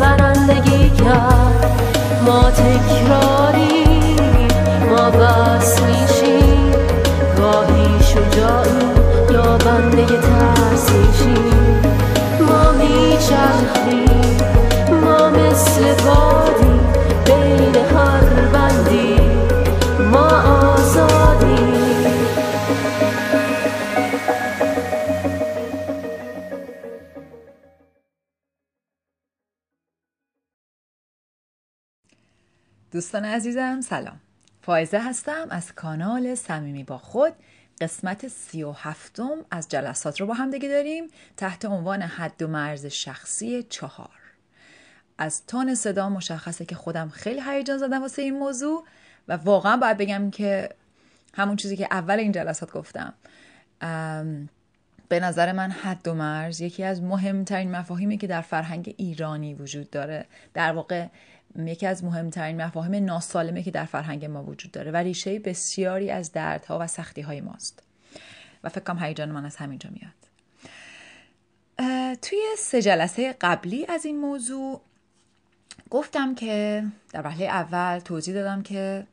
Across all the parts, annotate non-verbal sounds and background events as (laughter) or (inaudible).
برندگی کرد. ما تکراری ما بس میشیم. گاهی شجاعی یا بنده ترس میشیم. ما میچرخیم ما مثل بادی. دوستان عزیزم سلام. فائزه هستم از کانال صمیمی با خود. قسمت سی و هفتم از جلسات رو با هم دیگه داریم تحت عنوان حد و مرز شخصی چهار. از تون صدا مشخصه که خودم خیلی هیجان زدم واسه این موضوع و واقعا باید بگم که همون چیزی که اول این جلسات گفتم به نظر من حد و مرز یکی از مهمترین مفاهیمی که در فرهنگ ایرانی وجود داره در واقع یکی از مهمترین مفاهیم ناسالمه که در فرهنگ ما وجود داره و ریشه بسیاری از دردها و سختی های ماست. و فکر کنم هیجان من از همینجا میاد. توی سه جلسه قبلی از این موضوع گفتم که در وهله اول توضیح دادم که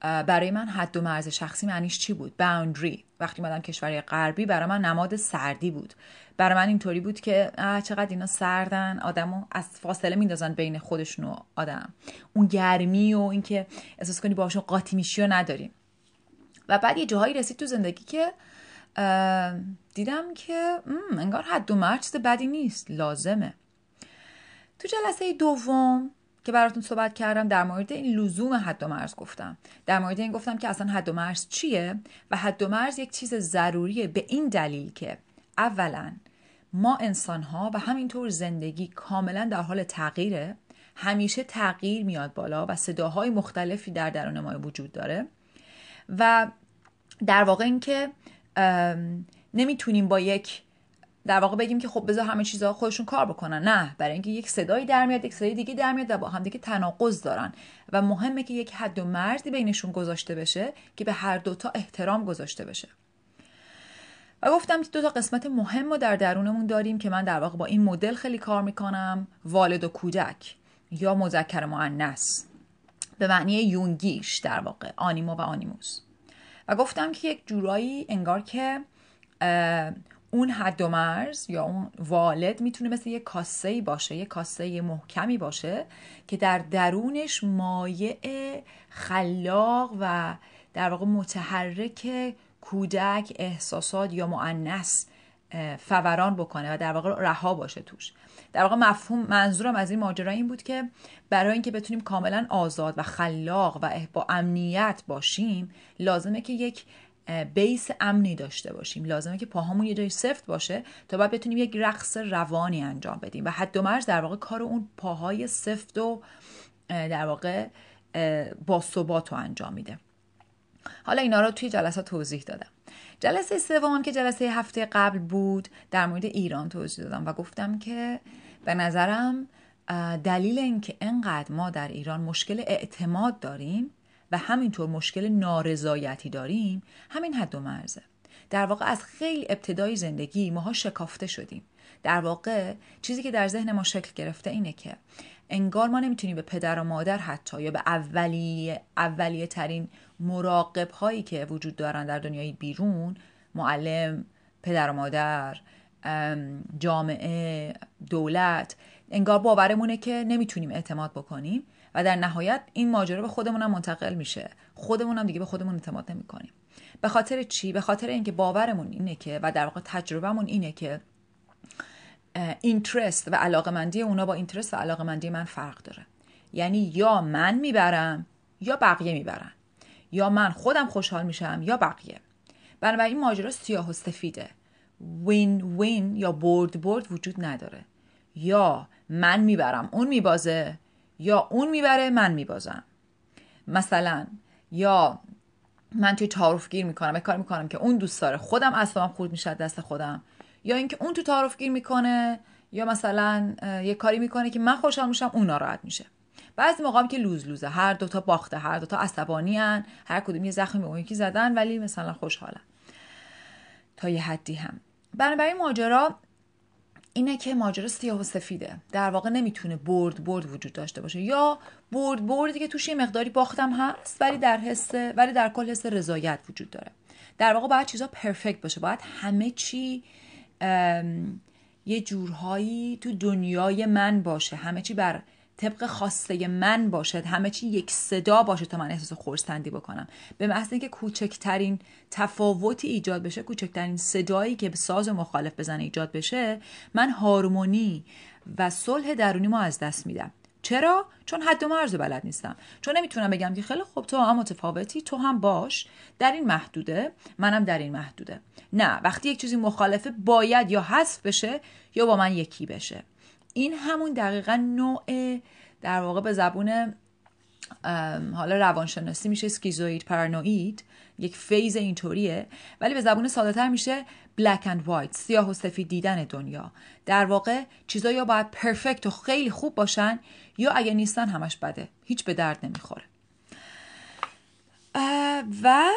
برای من حد و مرز شخصی معنیش چی بود؟ باوندری وقتی مدام کشورهای غربی برای من نماد سردی بود. برای من اینطوری بود که چقدر اینا سردن. آدمو از فاصله میندازن بین خودشون و آدم. اون گرمی و اینکه احساس کنی باهاشون قاطی میشی و نداریم و بعد یه جاهایی رسید تو زندگی که دیدم که انگار حد و مرز بدی نیست. لازمه. تو جلسه دوم که براتون صحبت کردم در مورد این لزوم حد و مرز گفتم. در مورد این گفتم که اصلا حد و مرز چیه؟ و حد و مرز یک چیز ضروریه به این دلیل که اولا ما انسان ها و همینطور زندگی کاملا در حال تغییره. همیشه تغییر میاد بالا و صداهای مختلفی در درون ما وجود داره. و در واقع اینکه نمی‌تونیم با یک در واقع بگیم که خب بذار همه چیزها خودشون کار بکنن. نه برای اینکه یک صدایی در میاد یک صدای دیگه در میاد و با هم دیگه تناقض دارن. و مهمه که یک حد و مرزی بینشون گذاشته بشه که به هر دوتا احترام گذاشته بشه. و گفتم که دو تا قسمت مهم رو در درونمون داریم که من در واقع با این مدل خیلی کار می‌کنم. والد و کودک یا مذکر مؤنث. به معنی یونگیش در واقع آنیمو و آنیموس. و گفتم که یک جورایی انگار که اون حد و مرز یا اون والد می‌تونه مثل یه کاسه باشه یه کاسه محکمی باشه که در درونش مایع خلاق و در واقع متحرک کودک احساسات یا اه، فوران بکنه و در واقع رها باشه توش. در واقع مفهوم منظورم از این ماجرا این بود که برای اینکه بتونیم کاملا آزاد و خلاق و با امنیت باشیم لازمه که یک بیس امنی داشته باشیم. لازمه که پاهامون یه جای سفت باشه تا بعد بتونیم یک رقص روانی انجام بدیم. و حد و مرز در واقع کار اون پاهای سفت و در واقع با ثبات رو انجام میده. حالا اینا رو توی جلسات توضیح دادم. جلسه سوم که جلسه هفته قبل بود در مورد ایران توضیح دادم و گفتم که به نظرم دلیل اینکه انقدر ما در ایران مشکل اعتماد داریم و همینطور مشکل نارضایتی داریم همین حد و مرزه. در واقع از خیلی ابتدای زندگی ماها شکافته شدیم. در واقع چیزی که در ذهن ما شکل گرفته اینه که انگار ما نمی‌تونیم به پدر و مادر حتی یا به اولیه اولیه ترین مراقب هایی که وجود دارن در دنیای بیرون معلم پدر و مادر ام، جامعه دولت انگار باورمونه که نمی‌تونیم اعتماد بکنیم. در نهایت این ماجرا به خودمون هم منتقل میشه. خودمون هم دیگه به خودمون اعتماد نمی‌کنیم. به خاطر چی؟ به خاطر اینکه باورمون اینه که و در واقع تجربهمون اینه که اینترست و علاقمندی اونا با اینترست و علاقمندی من فرق داره. یعنی یا من می‌برم یا بقیه می‌برن. یا من خودم خوشحال میشم یا بقیه. بنابراین ماجرا سیاه و سفیده. وین وین یا برد برد وجود نداره. یا من می‌برم اون میبازه. یا اون می‌بره من میبازم. مثلا یا من توی تعارف گیر می‌کنم یه کار می‌کنم که اون دوست داره خودم اصلا خورد میشه دست خودم. یا اینکه اون تو تعارف گیر می‌کنه یا مثلا یه کاری می‌کنه که من خوشحال میشم اون ناراحت میشه. بعضی موقع که لوز لوزه هر دوتا باخته هر دوتا عصبانی هن. هر کدوم یه زخمی به اون یکی زدن ولی مثلا خوشحالن تا یه حدی هم. بنابراین ماجرا اینه که ماجرا سیاه و سفیده. در واقع نمی‌تونه برد برد وجود داشته باشه. یا برد بردی که توش یه مقداری باختم هست ولی در حس ولی در کل حس رضایت وجود داره. در واقع باید چیزا پرفکت باشه. باید همه چی یه جورهایی تو دنیای من باشه. همه چی بر طبق خواسته من باشد همه چی یک صدا باشه تا من احساس خورستندی بکنم. به محض اینکه کوچکترین تفاوتی ایجاد بشه کوچکترین صدایی که به ساز مخالف بزنه ایجاد بشه من هارمونی و صلح درونی ما از دست میدم. چرا؟ چون حد و مرز بلد نیستم. چون نمی‌تونم بگم که خیلی خوب تو هم متفاوتی تو هم باش. در این محدوده منم در این محدوده. نه وقتی یک چیزی مخالفه باید یا حذف بشه یا با من یکی بشه. این همون دقیقا نوع در واقع به زبون حالا روانشناسی میشه schizoid paranoid یک phase اینطوریه. ولی به زبون ساده تر میشه black and white سیاه و سفید دیدن دنیا. در واقع چیزا یا باید perfect و خیلی خوب باشن یا اگه نیستن همش بده. هیچ به درد نمی‌خوره. و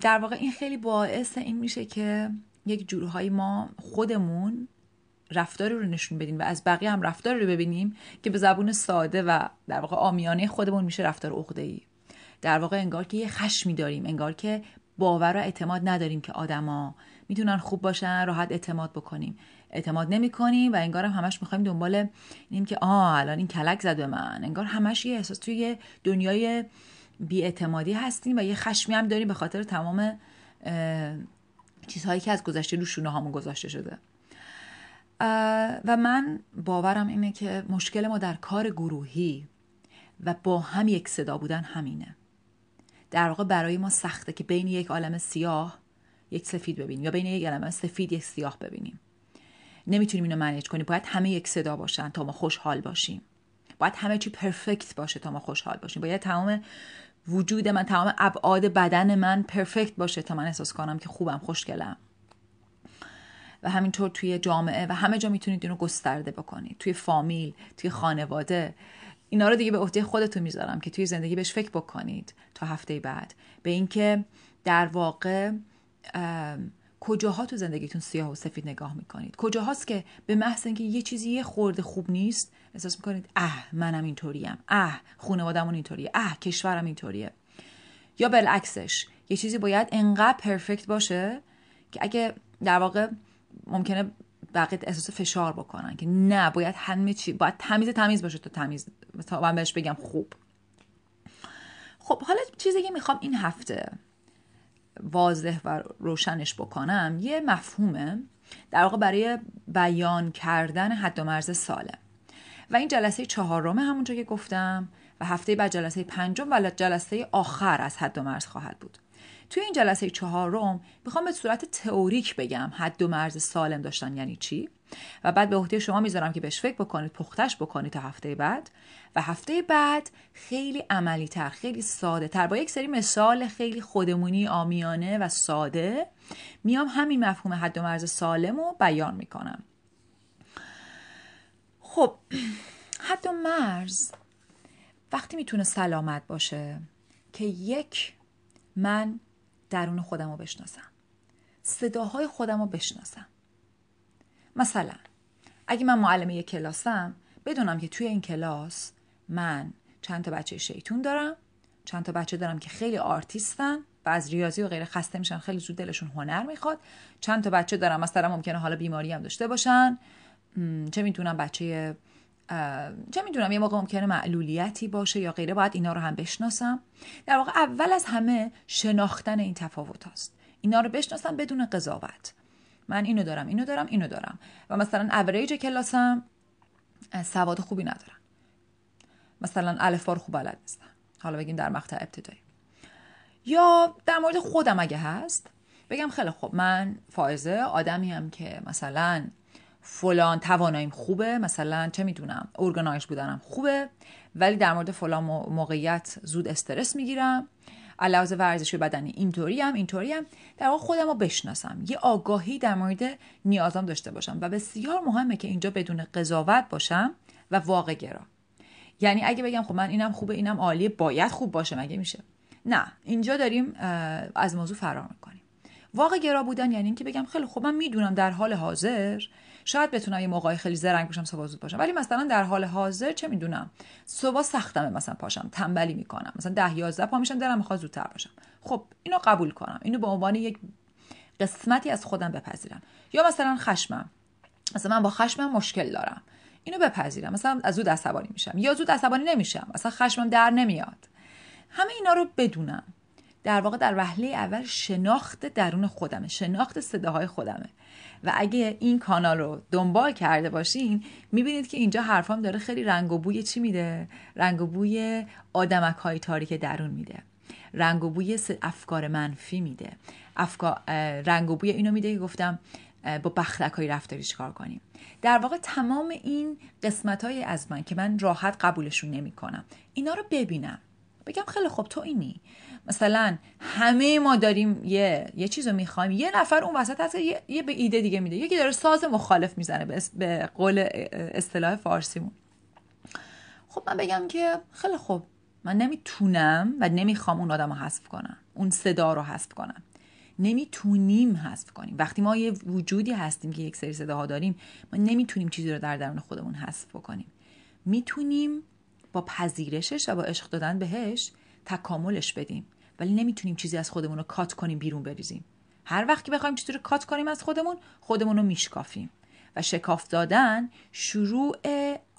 در واقع این خیلی باعث این میشه که یک جورهایی ما خودمون رفتاری رو نشون بدیم و از بقیه هم رفتاری رو ببینیم که به زبون ساده و در واقع آمیانه خودمون میشه رفتار عقده ای در واقع انگار که یه خشمی داریم انگار که باور و اعتماد نداریم که آدما می‌تونن خوب باشن راحت اعتماد بکنیم. اعتماد نمی کنیم و انگار هم همش می‌خوایم دنبال اینیم که آه الان این کلک زد به من. انگار همش یه احساس توی دنیای بیاعتمادی هستیم و یه خشمی هم داریم به خاطر تمام چیزهایی که از گذشته رو شونه هامون گذاشته شده. و من باورم اینه که مشکل ما در کار گروهی و با هم یک صدا بودن همینه. در واقع برای ما سخته که بین یک عالم سیاه یک سفید ببینیم یا بین یک عالم سفید یک سیاه ببینیم. نمی‌تونیم اینو منیج کنیم. باید همه یک صدا باشن تا ما خوشحال باشیم. باید همه چی پرفکت باشه تا ما خوشحال باشیم. باید تمام وجود من تمام ابعاد بدن من پرفکت باشه تا من احساس کنم که خوبم خوشگلم. و همینطور توی جامعه و همه جا می‌تونید اینو گسترده بکنید. توی فامیل توی خانواده. اینا رو دیگه به عهده خودتون می‌ذارم که توی زندگی بهش فکر بکنید تا هفته بعد. به اینکه در واقع کجاها تو زندگیتون سیاه و سفید نگاه می‌کنید؟ کجاهاست که به محض اینکه یه چیزی یه خورده خوب نیست احساس می‌کنید اه منم اینطوریم. اه خانوادمون اینطوریه. اه کشورم اینطوریه. یا بالعکسش یه چیزی باید انقدر پرفکت باشه که اگه در واقع ممکنه بقیه احساس فشار بکنن که نه باید همه چی باید تمیز تمیز باشه تا تمیز تا من بهش بگم خوب. خب حالا چیزی که می‌خوام این هفته واضح و روشنش بکنم یه مفهومه در واقع برای بیان کردن حد و مرز سالم. و این جلسه چهارم همونجا که گفتم و هفته بعد جلسه پنجم و جلسه آخر از حد و مرز خواهد بود. توی این جلسه چهارم می‌خوام به صورت تئوریک بگم حد و مرز سالم داشتن یعنی چی؟ و بعد به عهده شما می‌ذارم که بهش فکر بکنید پختش بکنید تا هفته بعد. و هفته بعد خیلی عملی تر خیلی ساده تر با یک سری مثال خیلی خودمونی آمیانه و ساده میام همین مفهوم حد و مرز سالم رو بیان می‌کنم. خب حد و مرز وقتی می‌تونه سلامت باشه که یک من درون خودم رو بشناسم. صداهای خودم رو بشناسم. مثلا اگه من معلم یک کلاسم بدونم که توی این کلاس من چند تا بچه شیطون دارم چند تا بچه دارم که خیلی آرتیستن و از ریاضی و غیره خسته میشن خیلی زود دلشون هنر می‌خواد. چند تا بچه دارم مثلا ممکنه حالا بیماری هم داشته باشن. چه می‌تونم بچه چه می‌دونم یه موقع ممکنه معلولیتی باشه یا غیره باید اینا رو هم بشناسم. در واقع اول از همه شناختن این تفاوت هست اینا رو بشناسم بدون قضاوت. من اینو دارم اینو دارم اینو دارم. و مثلا اوریج کلاسم سواد خوبی ندارم. مثلا الفبا خوب بلد نیستن حالا بگیم در مقطع ابتدایی. یا در مورد خودم اگه هست بگم خیلی خوب من فائزه آدمی هم که مثلا فلان تواناییم خوبه؟ مثلا چه می‌دونم ارگانایز بودنم خوبه ولی در مورد فلان موقعیت زود استرس می‌گیرم. علاوه ورزش بدنی اینطوری هم اینطوری هم در واقع خودم رو بشناسم. یه آگاهی در مورد نیازم داشته باشم و بسیار مهمه که اینجا بدون قضاوت باشم و واقع گرا. یعنی اگه بگم خب من اینم خوبه اینم عالیه باید خوب باشه مگه میشه؟ نه. اینجا داریم از موضوع فرار می‌کنیم. واقع گرا بودن یعنی اینکه بگم خیلی خب من می‌دونم در حال حاضر. شاید بتونم یه موقعی خیلی زرنگ باشم صبح زود باشم. ولی مثلا در حال حاضر چه می‌دونم؟ صبح سختمه مثلا پاشم تنبلی می‌کنم. مثلا ده یازده پا میشم دلم می‌خواد زودتر باشم. خب اینو قبول کنم. اینو به عنوان یک قسمتی از خودم بپذیرم. یا مثلا خشمم. مثلا من با خشمم مشکل دارم. اینو بپذیرم. مثلا از زود عصبانی میشم. یا زود عصبانی نمیشم. مثلا خشمم در نمیاد. همه اینا رو بدونم. در واقع در وهله اول شناخت درون خودمه شناخت صداهای خودمه. و اگه این کانال رو دنبال کرده باشین می‌بینید که اینجا حرفام داره خیلی رنگ و بوی چی میده؟ رنگ و بوی آدمک های تاریک درون میده. رنگ و بوی افکار منفی میده. افکار رنگ و بوی اینو میده که گفتم با بختک های رفتاری چیکار کنیم. در واقع تمام این قسمت های از من که من راحت قبولشون نمی کنم اینا رو ببینم. بگم خیلی خوب تو اینی. مثلا همه ما داریم یه یه چیزو می‌خوایم. یه نفر اون وسط هست یه, یه به ایده دیگه میده. یکی داره ساز مخالف می‌زنه به قول اصطلاح فارسیمون. خب من بگم که خیلی خوب. من نمی‌تونم و نمی‌خوام اون آدم رو حذف کنم. اون صدا رو حذف کنم. نمی‌تونیم حذف کنیم. وقتی ما یه وجودی هستیم که یک سری صداها داریم ما نمی‌تونیم چیزی رو در درون خودمون حذف بکنیم. می‌تونیم با پذیرشش و با عشق دادن بهش تکاملش بدیم. ولی نمی‌تونیم چیزی از خودمون رو کات کنیم بیرون بریزیم. هر وقت که بخوایم رو کات کنیم از خودمون خودمون رو میشکافیم. و شکاف دادن شروع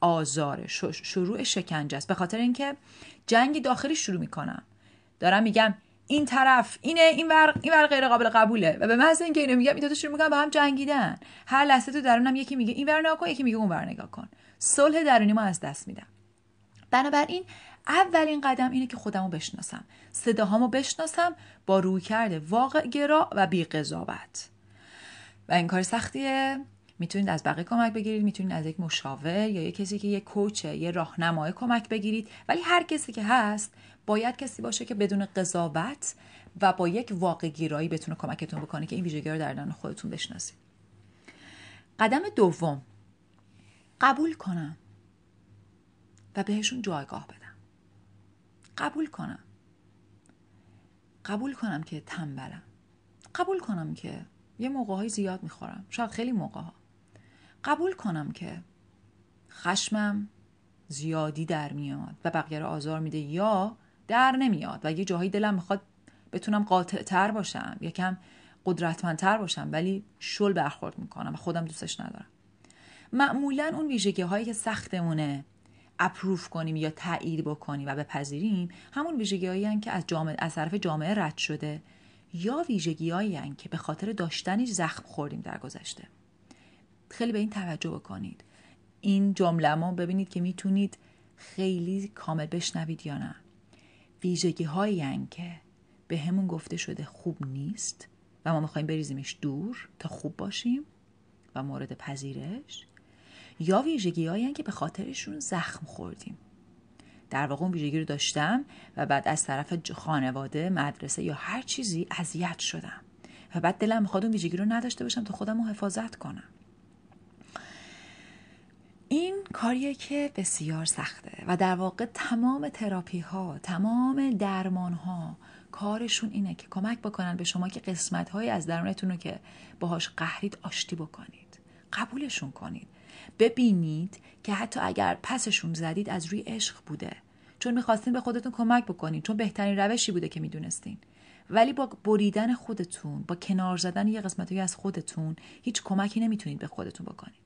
آزاره شروع شکنجه است. به خاطر اینکه جنگ داخلی شروع می‌کنم. دارم میگم این طرف اینه این ور این ور غیر قابل قبوله. و به محض اینکه اینو میگم این شروع می‌کنم به هم جنگیدن. هر لحظه تو درونم یکی میگه این ور نگاه کن یکی میگه اون ور نگاه کن. صلح درونی ما از دست میدم. بنابراین اولین قدم اینه که خودمو بشناسم. صداهامو بشناسم با روی کرده واقع گرا و بی قضاوت و این کار سختیه. می‌تونید از بقیه کمک بگیرید. می‌تونید از یک مشاور یا یک کسی که یک کوچه یه راهنمای کمک بگیرید. ولی هر کسی که هست باید کسی باشه که بدون قضاوت و با یک واقع گیرایی بتونه کمکتون بکنه که این ویژگی رو در درون خودتون بشناسید. قدم دوم. قبول کنم. و بهشون جایگاه بدم. قبول کنم. قبول کنم که تنبلم. قبول کنم که یه موقع زیاد می‌خورم. شاید خیلی موقع ها قبول کنم که خشمم زیادی در میاد و بقیه رو آزار میده یا در نمیاد و یه جاهایی دلم می‌خواد بتونم قاطع تر باشم یکم قدرتمندتر باشم ولی شل برخورد می‌کنم و خودم دوستش ندارم. معمولا اون ویژگی هایی که سختمونه اپروف کنیم یا تایید بکنیم و بپذیریم همون ویژگی هایی که از, جامعه، از طرف جامعه رد شده یا ویژگی هایی که به خاطر داشتنش زخم خوردیم در گذشته. خیلی به این توجه بکنید. این جمله ما ببینید که می‌تونید خیلی کامل بشنوید یا نه. ویژگی هایی که به همون گفته شده خوب نیست و ما می‌خوایم بریزیمش دور تا خوب باشیم و مورد پذیرش. یا ویژگی هایی که به خاطرشون زخم خوردیم. در واقع اون ویژگی رو داشتم و بعد از طرف خانواده مدرسه یا هر چیزی اذیت شدم. و بعد دلم می‌خواد اون ویژگی رو نداشته باشم تا خودم رو حفاظت کنم. این کاریه که بسیار سخته و در واقع تمام تراپی ها تمام درمان ها کارشون اینه که کمک بکنن به شما که قسمت های از درونتون رو که باهاش قهرید آشتی بکنید. قبولشون کنید. ببینید که حتی اگر پسشون زدید از روی عشق بوده. چون می‌خواستین به خودتون کمک بکنید چون بهترین روشی بوده که می‌دونستین. ولی با بریدن خودتون با کنار زدن یه قسمتی از خودتون هیچ کمکی نمی‌تونید به خودتون بکنید.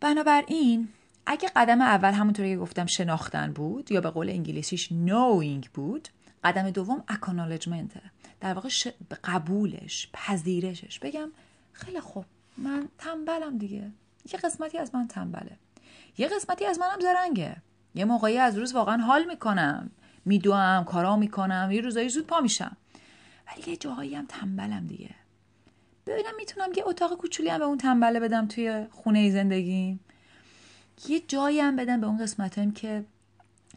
بنابراین اگه قدم اول همونطوری که گفتم شناختن بود یا به قول انگلیسیش knowing بود قدم دوم اکانالجمنته در واقع قبولش پذیرشش. بگم خیلی خوب من تنبلم دیگه. یه قسمتی از من تنبله. یه قسمتی از منم زرنگه. یه موقعی از روز واقعا حال می‌کنم. میدوام کارا می‌کنم. یه روزایی زود پا میشم. ولی یه جاهایی هم تنبلم دیگه. ببینم می‌تونم یه اتاق کوچولی هم به اون تنبله بدم توی خونه زندگی. یه جایی هم بدم به اون قسمت هم که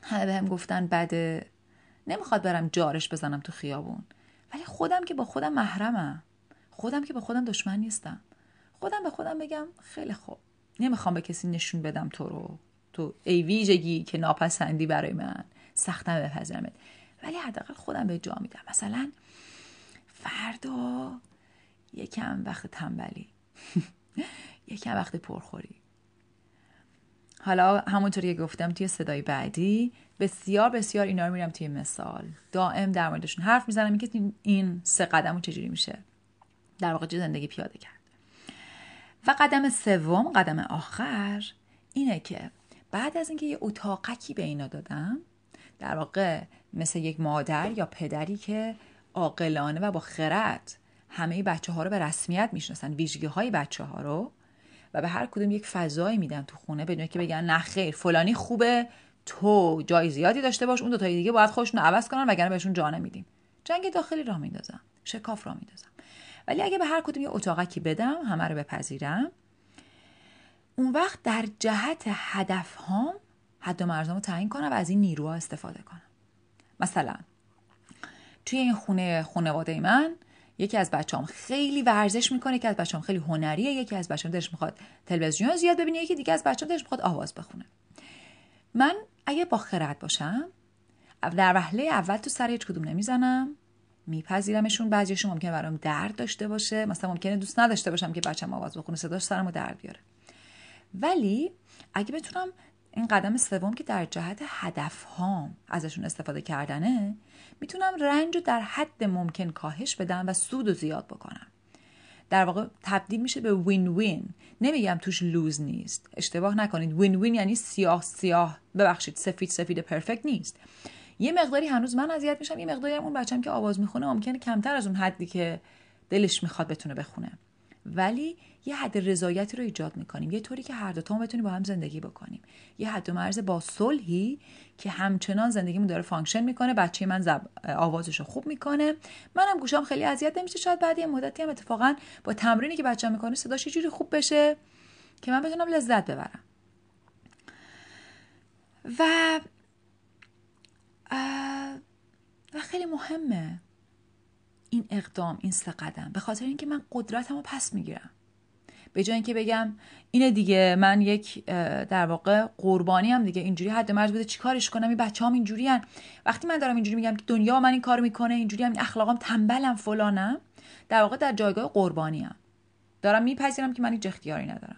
همه بهم گفتن بده. نمی‌خواد برم جارش بزنم تو خیابون. ولی خودم که با خودم محرمم. خودم که با خودم دشمن نیستم. خودم به خودم بگم خیلی خوب. نمی‌خوام به کسی نشون بدم تو رو. تو ای ویژگی که ناپسندی برای من. سختم بپذیرمت. ولی حداقل خودم به جا میدم. مثلا فردا یکم وقت تنبلی. (laughs) یکم وقت پرخوری. حالا همونطوری که گفتم توی صدای بعدی بسیار بسیار اینا رو میرم توی مثال. دائم در موردشون حرف می‌زنم. که این سه قدم چجوری میشه؟ در واقع زندگی پیاده کرد؟ و قدم سوم قدم آخر اینه که بعد از اینکه یه اتاقکی به اینا دادم در واقع مثل یک مادر یا پدری که عاقلانه و با خرد همه بچه ها رو به رسمیت می‌شناسن ویژگی های بچه ها رو و به هر کدوم یک فضایی میدن تو خونه بدون که بگن نه خیر فلانی خوبه تو جای زیادی داشته باش اون دو تای دیگه باید خودشون عوض کنن وگرنه بهشون جا نمیدیم. جنگ داخلی راه میندازم شکاف راه میندازم. ولی اگه به هر کدوم یه اتاقکی بدم همه رو بپذیرم. اون وقت در جهت هدف هام حد و مرزامو تعیین کنم و از این نیروها استفاده کنم. مثلا توی این خونه خانواده من یکی از بچه‌ام خیلی ورزش می‌کنه یکی از بچه‌ام خیلی هنریه یکی از بچه‌ام دلش می‌خواد تلویزیون زیاد ببینه یکی دیگه از بچه‌ام دلش می‌خواد آواز بخونه. من اگه با خرد باشم در وهله اول تو سر هیچ کدوم نمی‌زنم. میپذیرمشون. بعضیشون ممکنه برام درد داشته باشه. مثلا ممکنه دوست نداشته باشم که بچه‌م آواز بخونه صداش سرمو درد بیاره. ولی اگه بتونم این قدم سوم که در جهت هدف هام ازشون استفاده کردنه می‌تونم رنج رو در حد ممکن کاهش بدم و سود و زیاد بکنم. در واقع تبدیل میشه به وین وین نمیگم توش lose نیست. اشتباه نکنید. win win یعنی سیاه سیاه. ببخشید سفید سفید perfect نیست. یه مقداری هنوز من اذیت میشم یه مقداری هم اون بچم که آواز می‌خونه ممکنه کمتر از اون حدی که دلش می‌خواد بتونه بخونه. ولی یه حد رضایتی رو ایجاد می‌کنیم. یه طوری که هر دوتا بتونیم با هم زندگی بکنیم. یه حد و مرز با صلحی که همچنان زندگیمون داره function می‌کنه. بچه من زب... آوازش رو خوب می‌کنه. منم گوشام خیلی اذیت نمیشه. شاید بعد یه مدتی هم اتفاقا با تمرینی که بچه می‌کنه صداش یه جوری خوب بشه که من بتونم لذت ببرم. و و خیلی مهمه این اقدام این سه قدم. به خاطر اینکه من قدرتم رو پس می‌گیرم. به جای اینکه بگم اینه دیگه من یک در واقع قربانی هم دیگه. اینجوری حد مرز بوده چیکارش کنم؟ این بچه هم اینجوری هن. وقتی من دارم اینجوری میگم که دنیا من این کار می‌کنه اینجوری هم اخلاقم تنبلم فلانم در واقع در جایگاه قربانی هم. دارم میپذیرم که من هیچ اختیاری ندارم.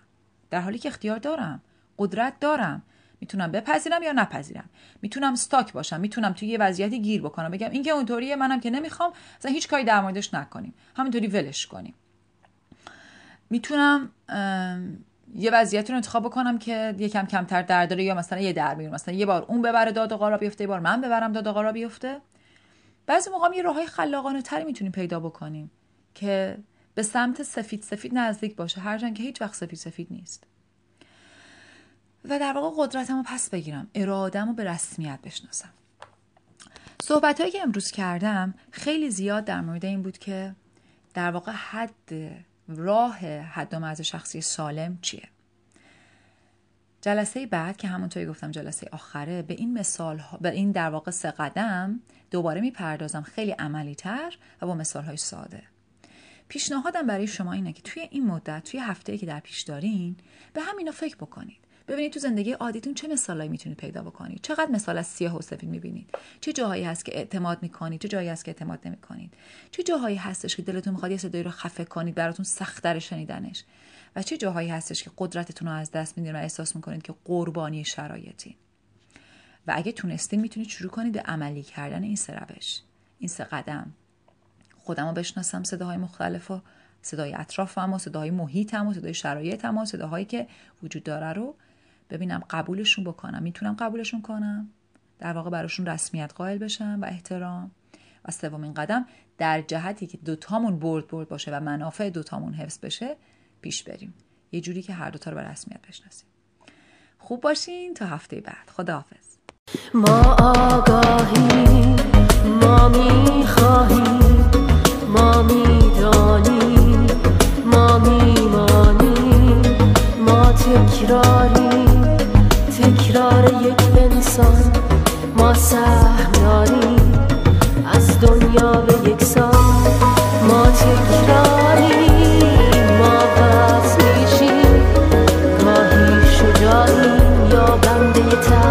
در حالی که اختیار دارم قدرت دارم. می‌تونم بپذیرم یا نپذیرم؟ می‌تونم استاک باشم می‌تونم توی یه وضعیتی گیر بکنم. بگم این که اونطوریه منم که نمی‌خوام اصلا هیچ کاری در موردش نکنیم. همینطوری ولش کنیم. می‌تونم یه وضعیت رو انتخاب بکنم که یکم کمتر در داره یا مثلا یه در میون مثلا یه بار اون ببره داد و قارا بیفته یه بار من ببرم داد و قارا بیفته. بعضی موقع یه راههای خلاقانه تری می‌تونیم پیدا بکنیم که به سمت سفید سفید نزدیک باشه. هرچند که هیچ وقت سفید سفید نیست. و در واقع قدرتم رو پس بگیرم ارادم رو به رسمیت بشناسم. صحبت هایی که امروز کردم خیلی زیاد در مورد این بود که در واقع حد راه حد و مرز شخصی سالم چیه؟ جلسه بعد که همونطوری گفتم جلسه آخره به این مثال ها، به این در واقع سه قدم دوباره می‌پردازم. خیلی عملی تر و با مثال های ساده. پیشنهادم برای شما اینه که توی این مدت توی هفته که در پیش دارین به همینا فکر بکنید ببینید تو زندگی عادیتون چه مثالایی می‌تونید پیدا بکنید؟ چقدر مثال از سیاه و سفید می‌بینید؟ چه جاهایی هست که اعتماد می‌کنید؟ چه جایی هست که اعتماد نمی‌کنید؟ چه جاهایی هستش که دلتون می‌خواد یه صدایی رو خفه کنید براتون سختتر شنیدنش؟ و چه جاهایی هستش که قدرتتون رو از دست میدین و احساس می‌کنید که قربانی شرایطی؟ و اگه تونستین می‌تونید شروع کنید به عملی کردن این سه روش. این سه قدم. خودم رو بشناسم صداهای مختلف و صدای اطرافم و صداهای محیطم و صدای شرایطم و صداهایی که وجود داره رو ببینم قبولشون بکنم. می‌تونم قبولشون کنم؟ در واقع براشون رسمیت قائل بشم و احترام. و سومین قدم در جهتی که دو دوتامون برد برد باشه و منافع دو دوتامون حفظ بشه پیش بریم. یه جوری که هر دوتا رو به رسمیت بشناسیم. خوب باشین تا هفته بعد. خداحافظ. ما آگاهی ما می‌خواهیم ما می‌دانیم ما میمانیم ما تکراریم. کنار یک انسان ما سهم داریم از دنیا به یک سال ما تکراریم ما بس میشیم گاهی شجاعیم یا بنده تر